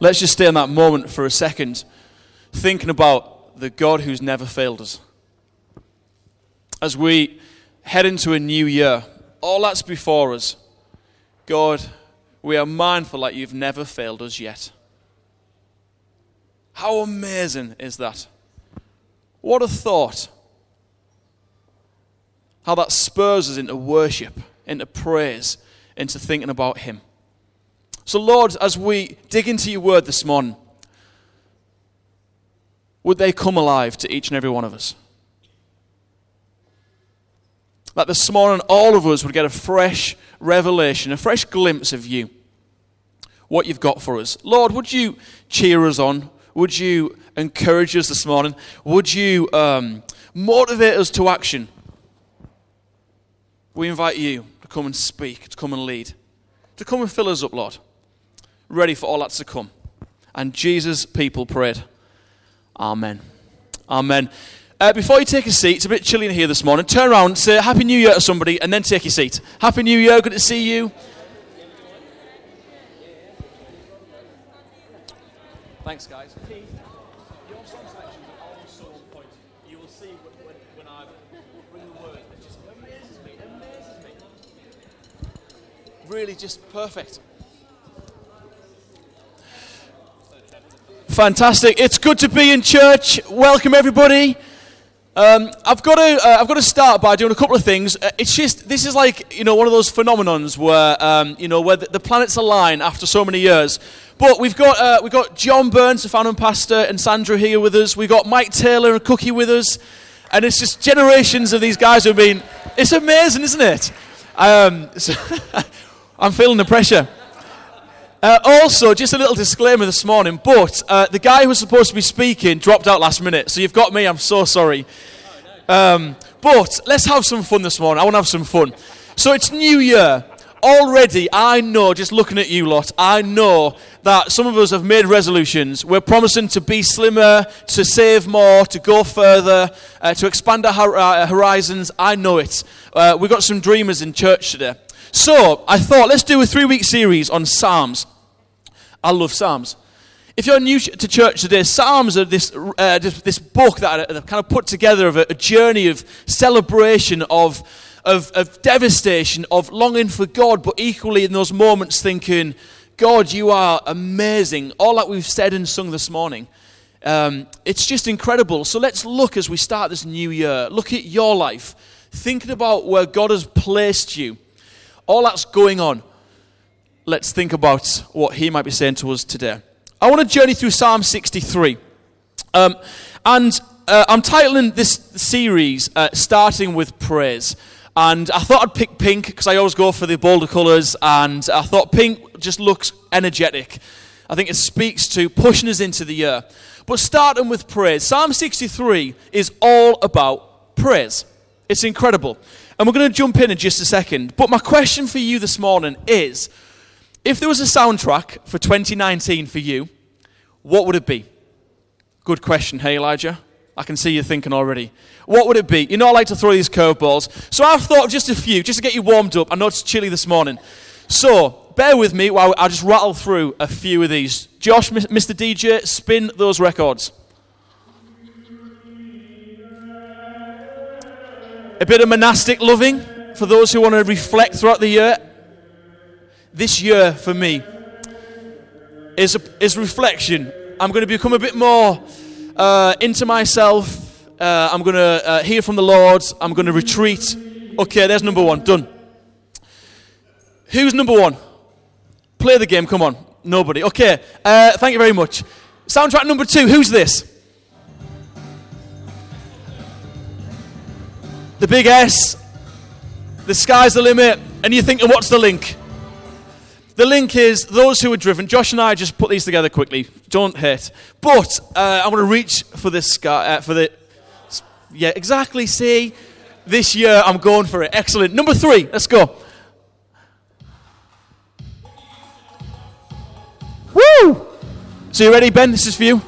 Let's just stay in that moment for a second, thinking about the God who's never failed us. As we head into a new year, all that's before us, God, we are mindful that you've never failed us yet. How amazing is that? What a thought. How that spurs us into worship, into praise, into thinking about Him. So, Lord, as we dig into your word this morning, would they come alive to each and every one of us? That this morning, all of us would get a fresh revelation, a fresh glimpse of you, what you've got for us. Lord, would you cheer us on? Would you encourage us this morning? Would you um, motivate us to action? We invite you to come and speak, to come and lead, to come and fill us up, Lord ready for all that's to come. And Jesus' people prayed. Amen. Amen. Uh, before you take a seat, it's a bit chilly in here this morning. Turn around, say Happy New Year to somebody, and then take your seat. Happy New Year, good to see you. Thanks, guys. You will see when, I bring the just. Really, just perfect. Fantastic. It's good to be in church. Welcome, everybody. Um, I've got to uh, I've got to start by doing a couple of things. Uh, it's just this is like you know one of those phenomenons where um, you know where the, the, planets align after so many years. But we've got uh, we've got John Burns, the founder and pastor, and Sandra here with us. We've got Mike Taylor and Cookie with us, and it's just generations of these guys who've been. It's amazing, isn't it? Um, so I'm feeling the pressure. Uh, also, just a little disclaimer this morning, but uh, the guy who was supposed to be speaking dropped out last minute, so you've got me. I'm so sorry. Um, but let's have some fun this morning. I want to have some fun. So it's New Year. Already, I know, just looking at you lot, I know that some of us have made resolutions. We're promising to be slimmer, to save more, to go further, uh, to expand our uh, horizons. I know it. Uh, we've got some dreamers in church today. So I thought, let's do a three week series on Psalms. I love Psalms. If you're new to church today, Psalms are this, uh, this, this, book that I've kind of put together of a, a journey of celebration, of, of, of devastation, of longing for God, but equally in those moments thinking, God, you are amazing. All that we've said and sung this morning. Um, it's just incredible. So let's look as we start this new year. Look at your life, thinking about where God has placed you all that's going on, let's think about what he might be saying to us today. I want to journey through Psalm 63. Um, and uh, I'm titling this series uh, Starting with Praise. And I thought I'd pick pink because I always go for the bolder colours. And I thought pink just looks energetic. I think it speaks to pushing us into the year. But starting with praise. Psalm 63 is all about praise. It's incredible. And we're going to jump in in just a second. But my question for you this morning is if there was a soundtrack for 2019 for you, what would it be? Good question, hey Elijah? I can see you thinking already. What would it be? You know, I like to throw these curveballs. So I've thought of just a few, just to get you warmed up. I know it's chilly this morning. So bear with me while I just rattle through a few of these. Josh, Mr. DJ, spin those records. A bit of monastic loving for those who want to reflect throughout the year. This year for me is, a, is reflection. I'm going to become a bit more uh, into myself. Uh, I'm going to uh, hear from the Lord. I'm going to retreat. Okay, there's number one. Done. Who's number one? Play the game. Come on. Nobody. Okay. Uh, thank you very much. Soundtrack number two. Who's this? The big S, the sky's the limit, and you're thinking, what's the link? The link is those who are driven. Josh and I just put these together quickly. Don't hit. But uh, I want to reach for this sky, uh, for the. Yeah, exactly. See, this year I'm going for it. Excellent. Number three. Let's go. Woo! So you ready, Ben? This is for you.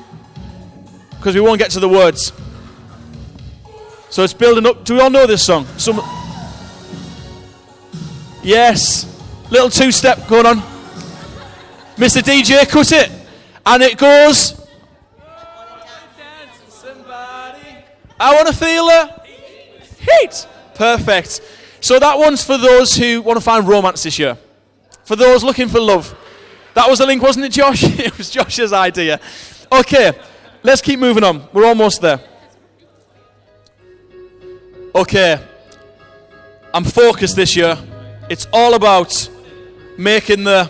Because we won't get to the words. So it's building up. Do we all know this song? Some. Yes. Little two step going on. Mr. DJ, cut it. And it goes. I want to feel a heat. Perfect. So that one's for those who want to find romance this year. For those looking for love. That was the link, wasn't it, Josh? it was Josh's idea. Okay, let's keep moving on. We're almost there. Okay, I'm focused this year. It's all about making the.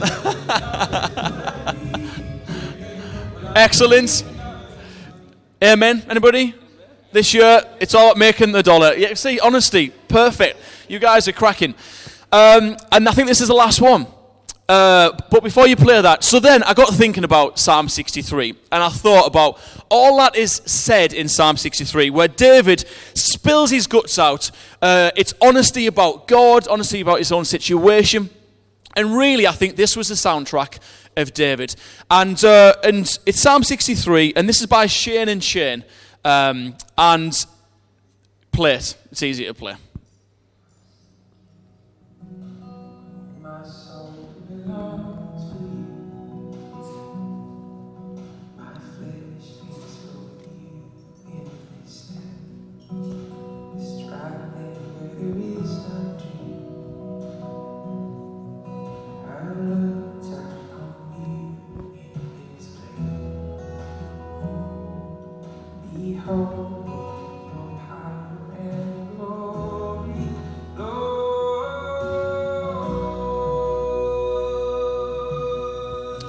Excellent. Amen. Anybody? This year, it's all about making the dollar. Yeah, see, honesty, perfect. You guys are cracking. Um, and I think this is the last one. Uh, but before you play that, so then I got thinking about Psalm 63, and I thought about all that is said in Psalm 63, where David spills his guts out. Uh, it's honesty about God, honesty about his own situation. And really, I think this was the soundtrack of David. And, uh, and it's Psalm 63, and this is by Shane and Shane. Um, and play it, it's easy to play.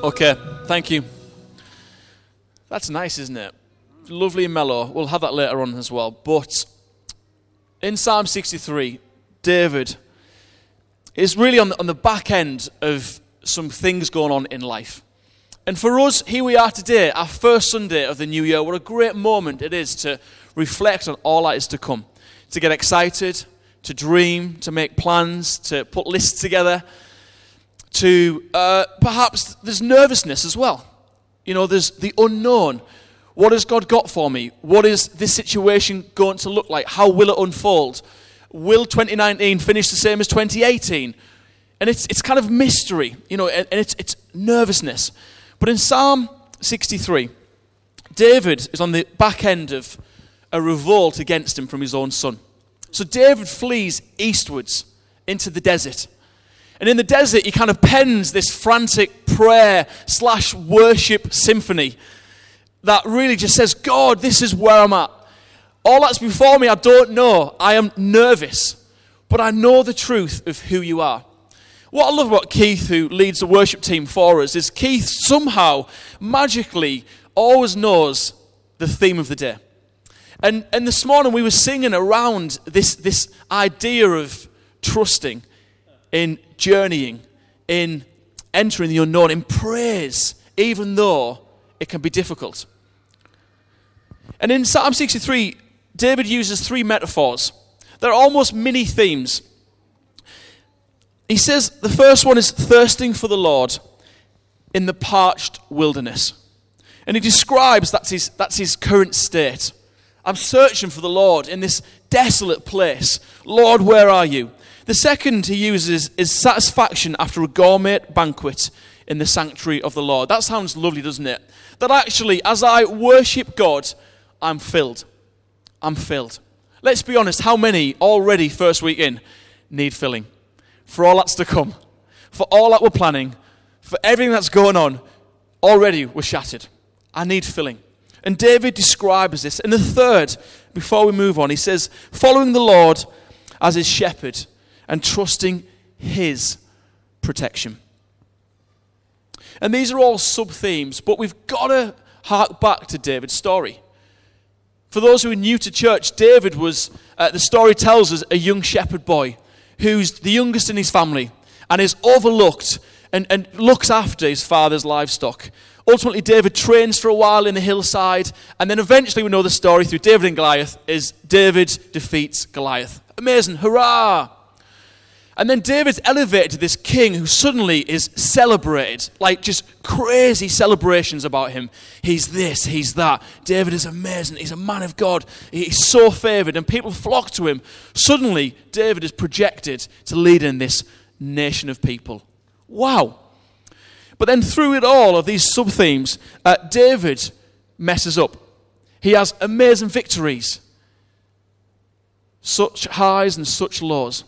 Okay, thank you. That's nice, isn't it? Lovely and mellow. We'll have that later on as well. But in Psalm 63, David is really on the, on the back end of some things going on in life. And for us, here we are today, our first Sunday of the new year. What a great moment it is to reflect on all that is to come, to get excited, to dream, to make plans, to put lists together, to uh, perhaps there's nervousness as well. You know, there's the unknown. What has God got for me? What is this situation going to look like? How will it unfold? Will 2019 finish the same as 2018? And it's, it's kind of mystery, you know, and, and it's, it's nervousness. But in Psalm 63, David is on the back end of a revolt against him from his own son. So David flees eastwards into the desert. And in the desert, he kind of pens this frantic prayer slash worship symphony that really just says, God, this is where I'm at. All that's before me, I don't know. I am nervous, but I know the truth of who you are. What I love about Keith, who leads the worship team for us, is Keith somehow, magically, always knows the theme of the day. And, and this morning we were singing around this, this idea of trusting in journeying, in entering the unknown, in praise, even though it can be difficult. And in Psalm 63, David uses three metaphors. They're almost mini themes. He says the first one is thirsting for the Lord in the parched wilderness. And he describes that's his, that's his current state. I'm searching for the Lord in this desolate place. Lord, where are you? The second he uses is satisfaction after a gourmet banquet in the sanctuary of the Lord. That sounds lovely, doesn't it? That actually, as I worship God, I'm filled. I'm filled. Let's be honest, how many already, first week in, need filling? For all that's to come, for all that we're planning, for everything that's going on, already we're shattered. I need filling. And David describes this. And the third, before we move on, he says, following the Lord as his shepherd and trusting His protection. And these are all sub themes, but we've got to hark back to David's story. For those who are new to church, David was, uh, the story tells us, a young shepherd boy who's the youngest in his family and is overlooked and, and looks after his father's livestock. Ultimately, David trains for a while in the hillside, and then eventually, we know the story through David and Goliath is David defeats Goliath. Amazing, hurrah! And then David's elevated to this king who suddenly is celebrated, like just crazy celebrations about him. He's this, he's that. David is amazing. He's a man of God. He's so favored, and people flock to him. Suddenly, David is projected to lead in this nation of people. Wow. But then through it all of these sub themes, uh, David messes up. He has amazing victories, such highs and such lows.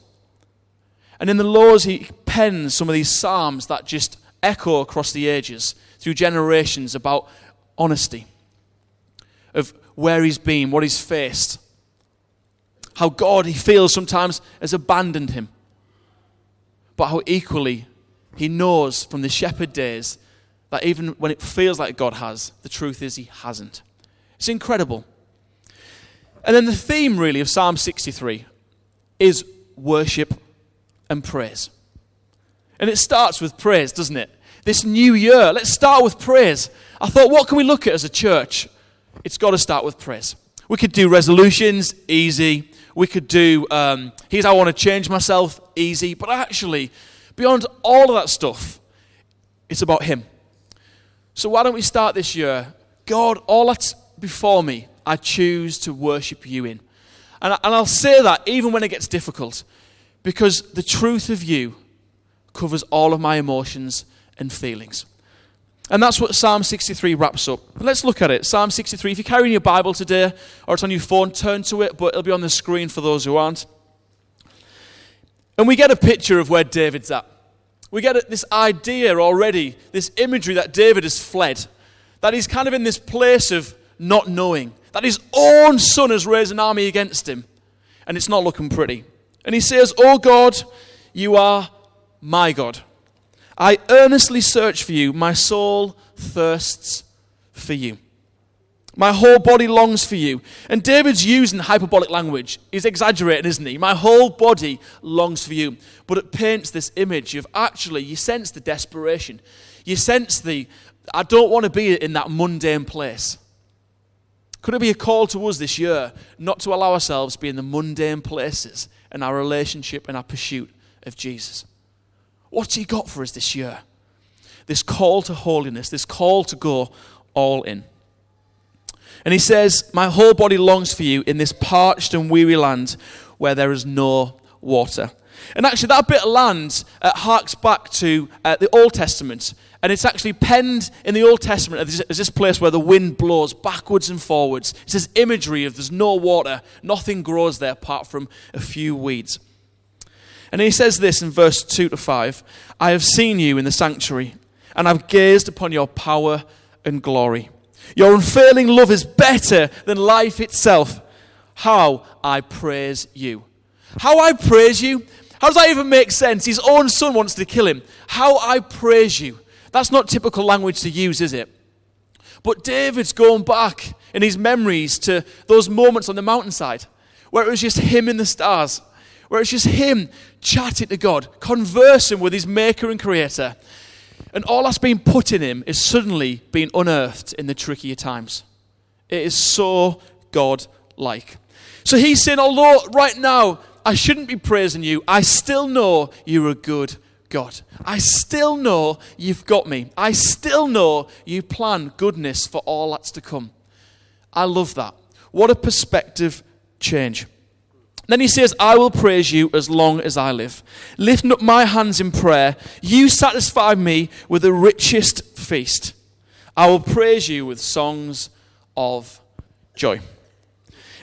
And in the laws, he pens some of these psalms that just echo across the ages through generations about honesty, of where he's been, what he's faced, how God, he feels sometimes, has abandoned him, but how equally he knows from the shepherd days that even when it feels like God has, the truth is he hasn't. It's incredible. And then the theme, really, of Psalm 63 is worship and praise. And it starts with praise, doesn't it? This new year, let's start with praise. I thought, what can we look at as a church? It's got to start with praise. We could do resolutions, easy. We could do, um, here's how I want to change myself, easy. But actually, beyond all of that stuff, it's about Him. So why don't we start this year? God, all that's before me, I choose to worship you in. And, and I'll say that even when it gets difficult, because the truth of you covers all of my emotions and feelings. And that's what Psalm 63 wraps up. Let's look at it. Psalm 63. If you're carrying your Bible today or it's on your phone, turn to it, but it'll be on the screen for those who aren't. And we get a picture of where David's at. We get this idea already, this imagery that David has fled, that he's kind of in this place of not knowing, that his own son has raised an army against him, and it's not looking pretty. And he says, Oh God, you are my God. I earnestly search for you. My soul thirsts for you. My whole body longs for you. And David's using hyperbolic language. He's exaggerating, isn't he? My whole body longs for you. But it paints this image of actually, you sense the desperation. You sense the, I don't want to be in that mundane place. Could it be a call to us this year not to allow ourselves to be in the mundane places in our relationship and our pursuit of Jesus? What's He got for us this year? This call to holiness, this call to go all in. And He says, My whole body longs for you in this parched and weary land where there is no water. And actually, that bit of land uh, harks back to uh, the Old Testament. And it's actually penned in the Old Testament as this, this place where the wind blows backwards and forwards. It's this imagery of there's no water, nothing grows there apart from a few weeds. And he says this in verse 2 to 5 I have seen you in the sanctuary, and I've gazed upon your power and glory. Your unfailing love is better than life itself. How I praise you. How I praise you? How does that even make sense? His own son wants to kill him. How I praise you. That's not typical language to use, is it? But David's going back in his memories to those moments on the mountainside where it was just him in the stars where it's just him chatting to God, conversing with his maker and creator. And all that's been put in him is suddenly being unearthed in the trickier times. It is so God like. So he's saying, although right now I shouldn't be praising you, I still know you're a good God. I still know you've got me. I still know you plan goodness for all that's to come. I love that. What a perspective change. Then he says, I will praise you as long as I live. Lifting up my hands in prayer, you satisfy me with the richest feast. I will praise you with songs of joy.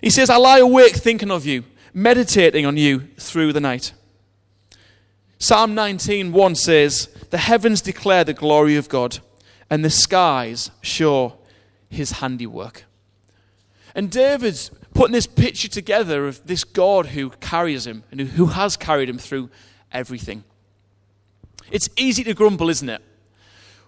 He says, I lie awake thinking of you, meditating on you through the night. Psalm 19:1 says, "The heavens declare the glory of God, and the skies show his handiwork." And David's putting this picture together of this God who carries him and who has carried him through everything. It's easy to grumble, isn't it?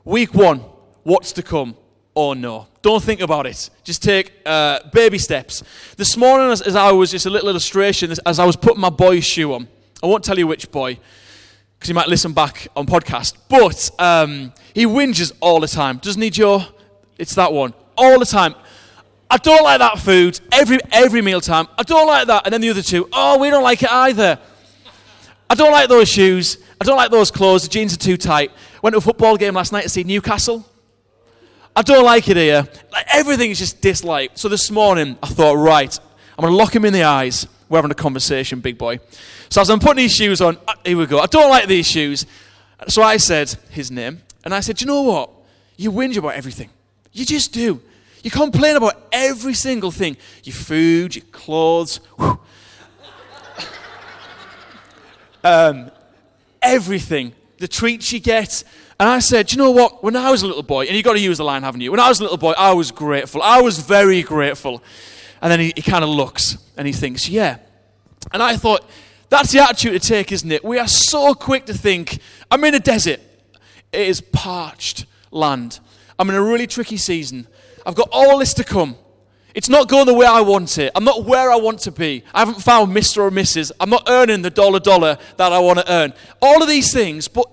Week one, what's to come? Oh no. Don't think about it. Just take uh, baby steps. This morning, as, as, I was, just a little illustration, as I was putting my boy's shoe on, I won't tell you which boy, because you might listen back on podcast, but um, he whinges all the time. Doesn't he, Joe? It's that one. All the time. I don't like that food every, every meal time. I don't like that. And then the other two, oh, we don't like it either. I don't like those shoes. I don't like those clothes. The jeans are too tight. Went to a football game last night to see Newcastle. I don't like it here. Like, everything is just disliked. So this morning, I thought, right, I'm going to lock him in the eyes. We're having a conversation, big boy. So as I'm putting these shoes on, uh, here we go. I don't like these shoes. So I said his name, and I said, you know what? You whinge about everything. You just do. You complain about every single thing your food, your clothes, um, everything, the treats you get. And I said, you know what? When I was a little boy, and you've got to use the line, haven't you? When I was a little boy, I was grateful. I was very grateful. And then he, he kind of looks and he thinks, yeah. And I thought, that's the attitude to take, isn't it? We are so quick to think, I'm in a desert. It is parched land. I'm in a really tricky season. I've got all this to come. It's not going the way I want it. I'm not where I want to be. I haven't found Mr. or Mrs. I'm not earning the dollar dollar that I want to earn. All of these things, but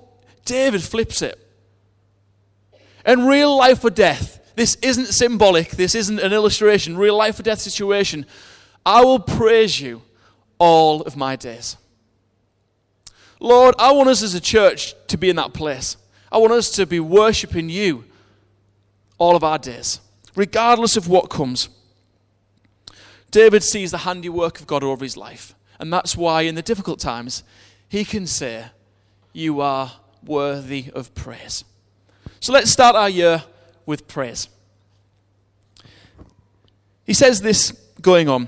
David flips it. In real life or death, this isn't symbolic, this isn't an illustration, real life or death situation. I will praise you all of my days. Lord, I want us as a church to be in that place. I want us to be worshiping you all of our days, regardless of what comes. David sees the handiwork of God over his life, and that's why in the difficult times he can say, You are worthy of praise. So let's start our year with praise. He says this going on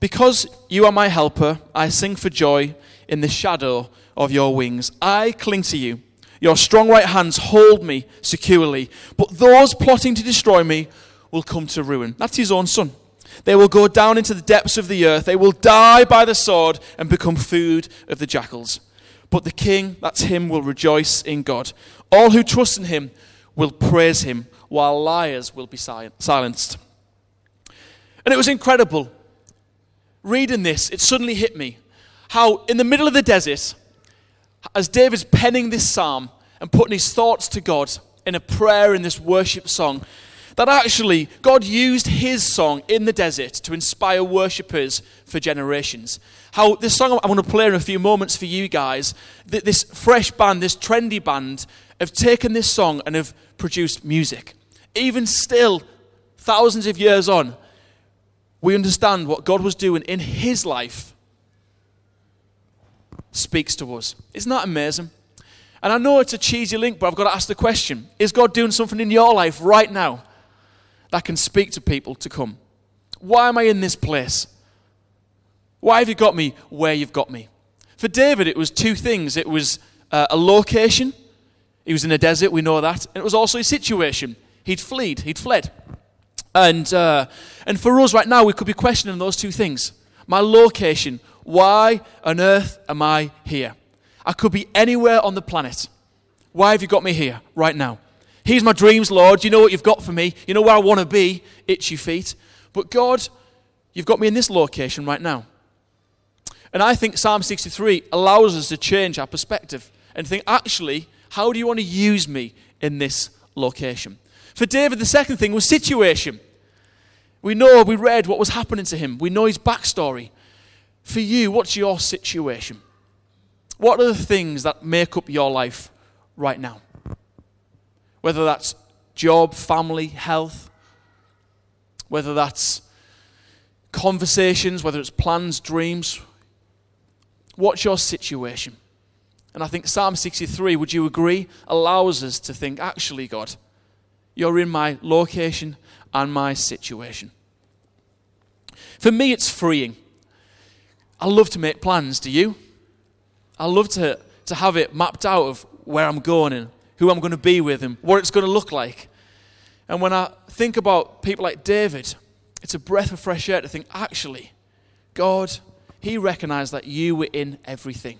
Because you are my helper, I sing for joy in the shadow of your wings. I cling to you. Your strong right hands hold me securely. But those plotting to destroy me will come to ruin. That's his own son. They will go down into the depths of the earth. They will die by the sword and become food of the jackals. But the king, that's him, will rejoice in God. All who trust in him will praise him, while liars will be silenced. And it was incredible. Reading this, it suddenly hit me how, in the middle of the desert, as David's penning this psalm and putting his thoughts to God in a prayer in this worship song, that actually God used his song in the desert to inspire worshippers for generations. How this song I'm going to play in a few moments for you guys, this fresh band, this trendy band, have taken this song and have produced music. Even still, thousands of years on, we understand what God was doing in his life speaks to us. Isn't that amazing? And I know it's a cheesy link, but I've got to ask the question Is God doing something in your life right now that can speak to people to come? Why am I in this place? Why have you got me where you've got me? For David, it was two things it was uh, a location, he was in a desert, we know that, and it was also a situation. He'd fled, he'd fled. And, uh, and for us right now, we could be questioning those two things. My location, why on earth am I here? I could be anywhere on the planet. Why have you got me here right now? Here's my dreams, Lord. You know what you've got for me. You know where I want to be, itchy feet. But God, you've got me in this location right now. And I think Psalm 63 allows us to change our perspective and think, actually, how do you want to use me in this location? For David, the second thing was situation. We know, we read what was happening to him. We know his backstory. For you, what's your situation? What are the things that make up your life right now? Whether that's job, family, health, whether that's conversations, whether it's plans, dreams. What's your situation? And I think Psalm 63, would you agree, allows us to think, actually, God, you're in my location and my situation. For me, it's freeing. I love to make plans, do you? I love to, to have it mapped out of where I'm going and who I'm going to be with and what it's going to look like. And when I think about people like David, it's a breath of fresh air to think, actually, God, He recognized that you were in everything.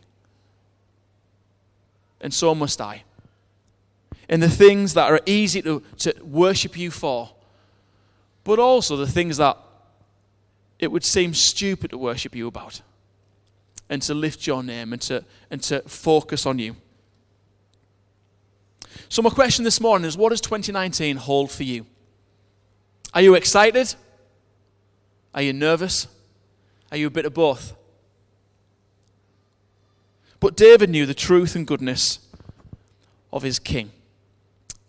And so must I. In the things that are easy to, to worship you for, but also the things that it would seem stupid to worship you about and to lift your name and to, and to focus on you. So, my question this morning is what does 2019 hold for you? Are you excited? Are you nervous? Are you a bit of both? But David knew the truth and goodness of his king,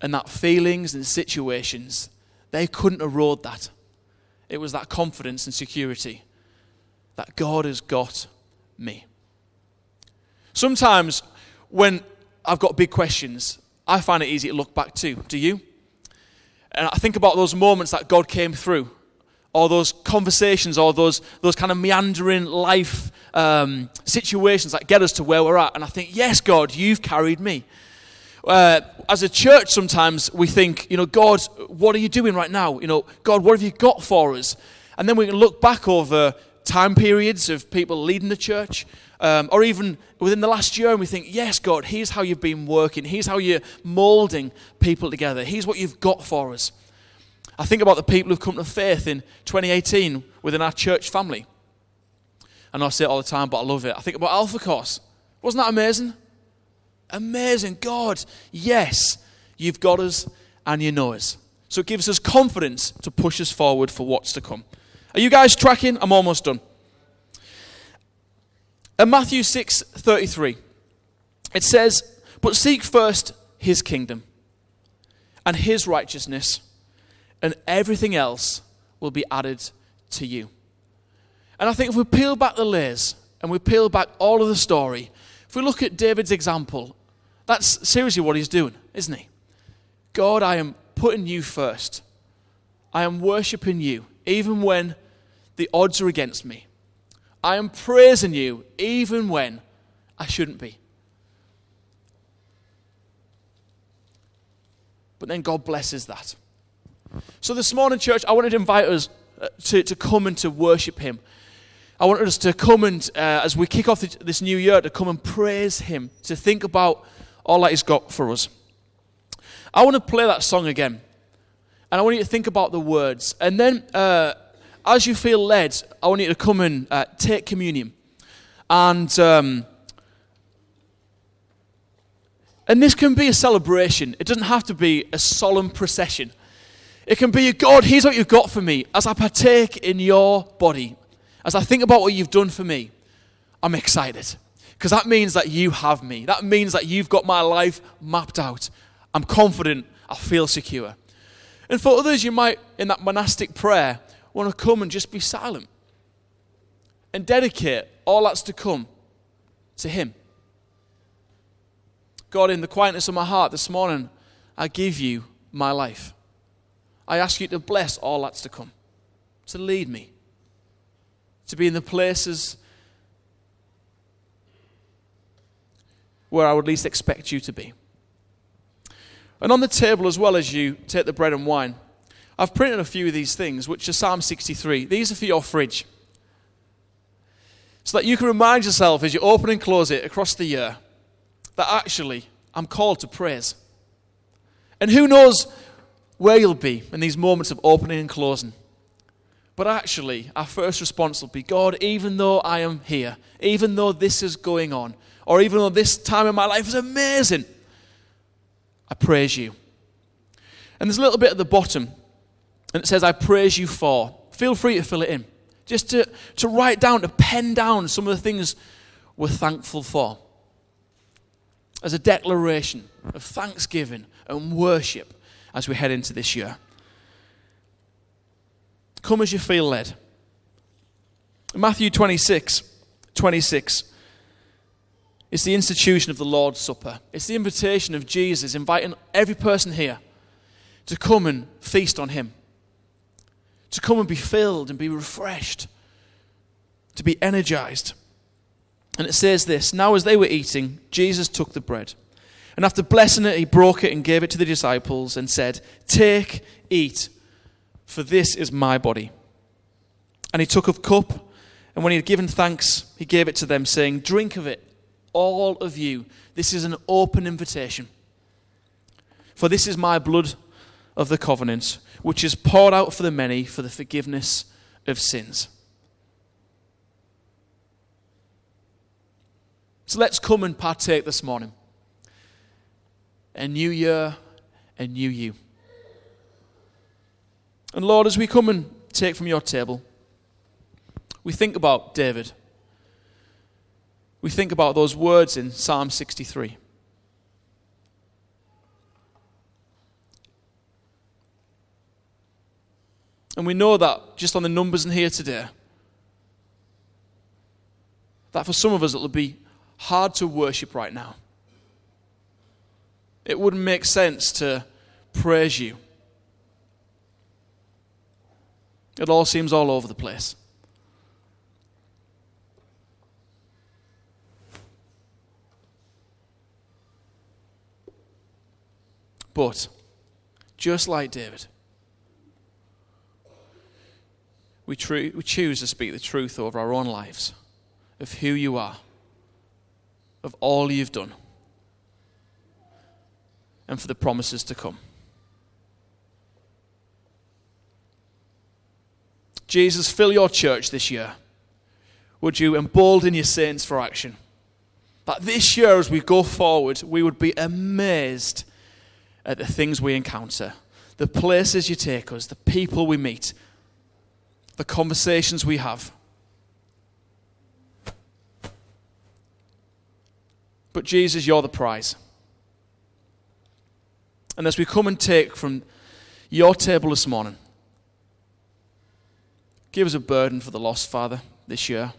and that feelings and situations, they couldn't erode that. It was that confidence and security that God has got me. Sometimes when I've got big questions, I find it easy to look back to. Do you? And I think about those moments that God came through, or those conversations, or those, those kind of meandering life um, situations that get us to where we're at. And I think, yes, God, you've carried me. Uh, as a church, sometimes we think, you know, God, what are you doing right now? You know, God, what have you got for us? And then we can look back over time periods of people leading the church, um, or even within the last year, and we think, yes, God, here's how you've been working. Here's how you're molding people together. Here's what you've got for us. I think about the people who've come to faith in 2018 within our church family. I know I say it all the time, but I love it. I think about Alpha Course. Wasn't that amazing? Amazing. God, yes, you've got us and you know us. So it gives us confidence to push us forward for what's to come. Are you guys tracking? I'm almost done. In Matthew 6 33, it says, But seek first his kingdom and his righteousness, and everything else will be added to you. And I think if we peel back the layers and we peel back all of the story, if we look at David's example, that's seriously what he's doing, isn't he? God, I am putting you first. I am worshiping you, even when the odds are against me. I am praising you even when I shouldn't be. But then God blesses that. So this morning, church, I wanted to invite us uh, to, to come and to worship Him. I wanted us to come and, uh, as we kick off this new year, to come and praise Him, to think about all that He's got for us. I want to play that song again. And I want you to think about the words. And then uh, as you feel led, I want you to come and uh, take communion. And, um, and this can be a celebration. It doesn't have to be a solemn procession. It can be, God, here's what you've got for me. As I partake in your body, as I think about what you've done for me, I'm excited. Because that means that you have me. That means that you've got my life mapped out. I'm confident. I feel secure. And for others, you might, in that monastic prayer, want to come and just be silent and dedicate all that's to come to Him. God, in the quietness of my heart this morning, I give you my life. I ask you to bless all that's to come, to lead me, to be in the places where I would least expect you to be. And on the table, as well as you take the bread and wine, I've printed a few of these things, which are Psalm 63. These are for your fridge. So that you can remind yourself as you open and close it across the year that actually I'm called to praise. And who knows where you'll be in these moments of opening and closing. But actually, our first response will be God, even though I am here, even though this is going on, or even though this time in my life is amazing, I praise you. And there's a little bit at the bottom and it says, I praise you for. Feel free to fill it in. Just to, to write down, to pen down some of the things we're thankful for. As a declaration of thanksgiving and worship as we head into this year. Come as you feel led. Matthew 26, 26 it's the institution of the Lord's Supper. It's the invitation of Jesus inviting every person here to come and feast on Him to come and be filled and be refreshed, to be energized. And it says this Now, as they were eating, Jesus took the bread. And after blessing it, he broke it and gave it to the disciples and said, Take, eat, for this is my body. And he took a cup, and when he had given thanks, he gave it to them, saying, Drink of it, all of you. This is an open invitation. For this is my blood of the covenant, which is poured out for the many for the forgiveness of sins. So let's come and partake this morning. A new year, a new you. And Lord, as we come and take from your table, we think about David. We think about those words in Psalm 63. And we know that just on the numbers in here today, that for some of us it'll be hard to worship right now. It wouldn't make sense to praise you. It all seems all over the place. But, just like David, we, we choose to speak the truth over our own lives of who you are, of all you've done, and for the promises to come. Jesus, fill your church this year. Would you embolden your saints for action? That this year, as we go forward, we would be amazed at the things we encounter, the places you take us, the people we meet, the conversations we have. But Jesus, you're the prize. And as we come and take from your table this morning, give us a burden for the lost, Father, this year.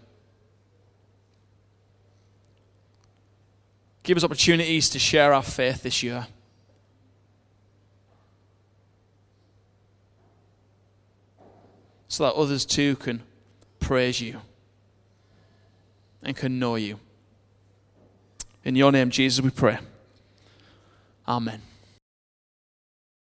Give us opportunities to share our faith this year. so that others too can praise you and can know you. In your name, Jesus, we pray. Amen.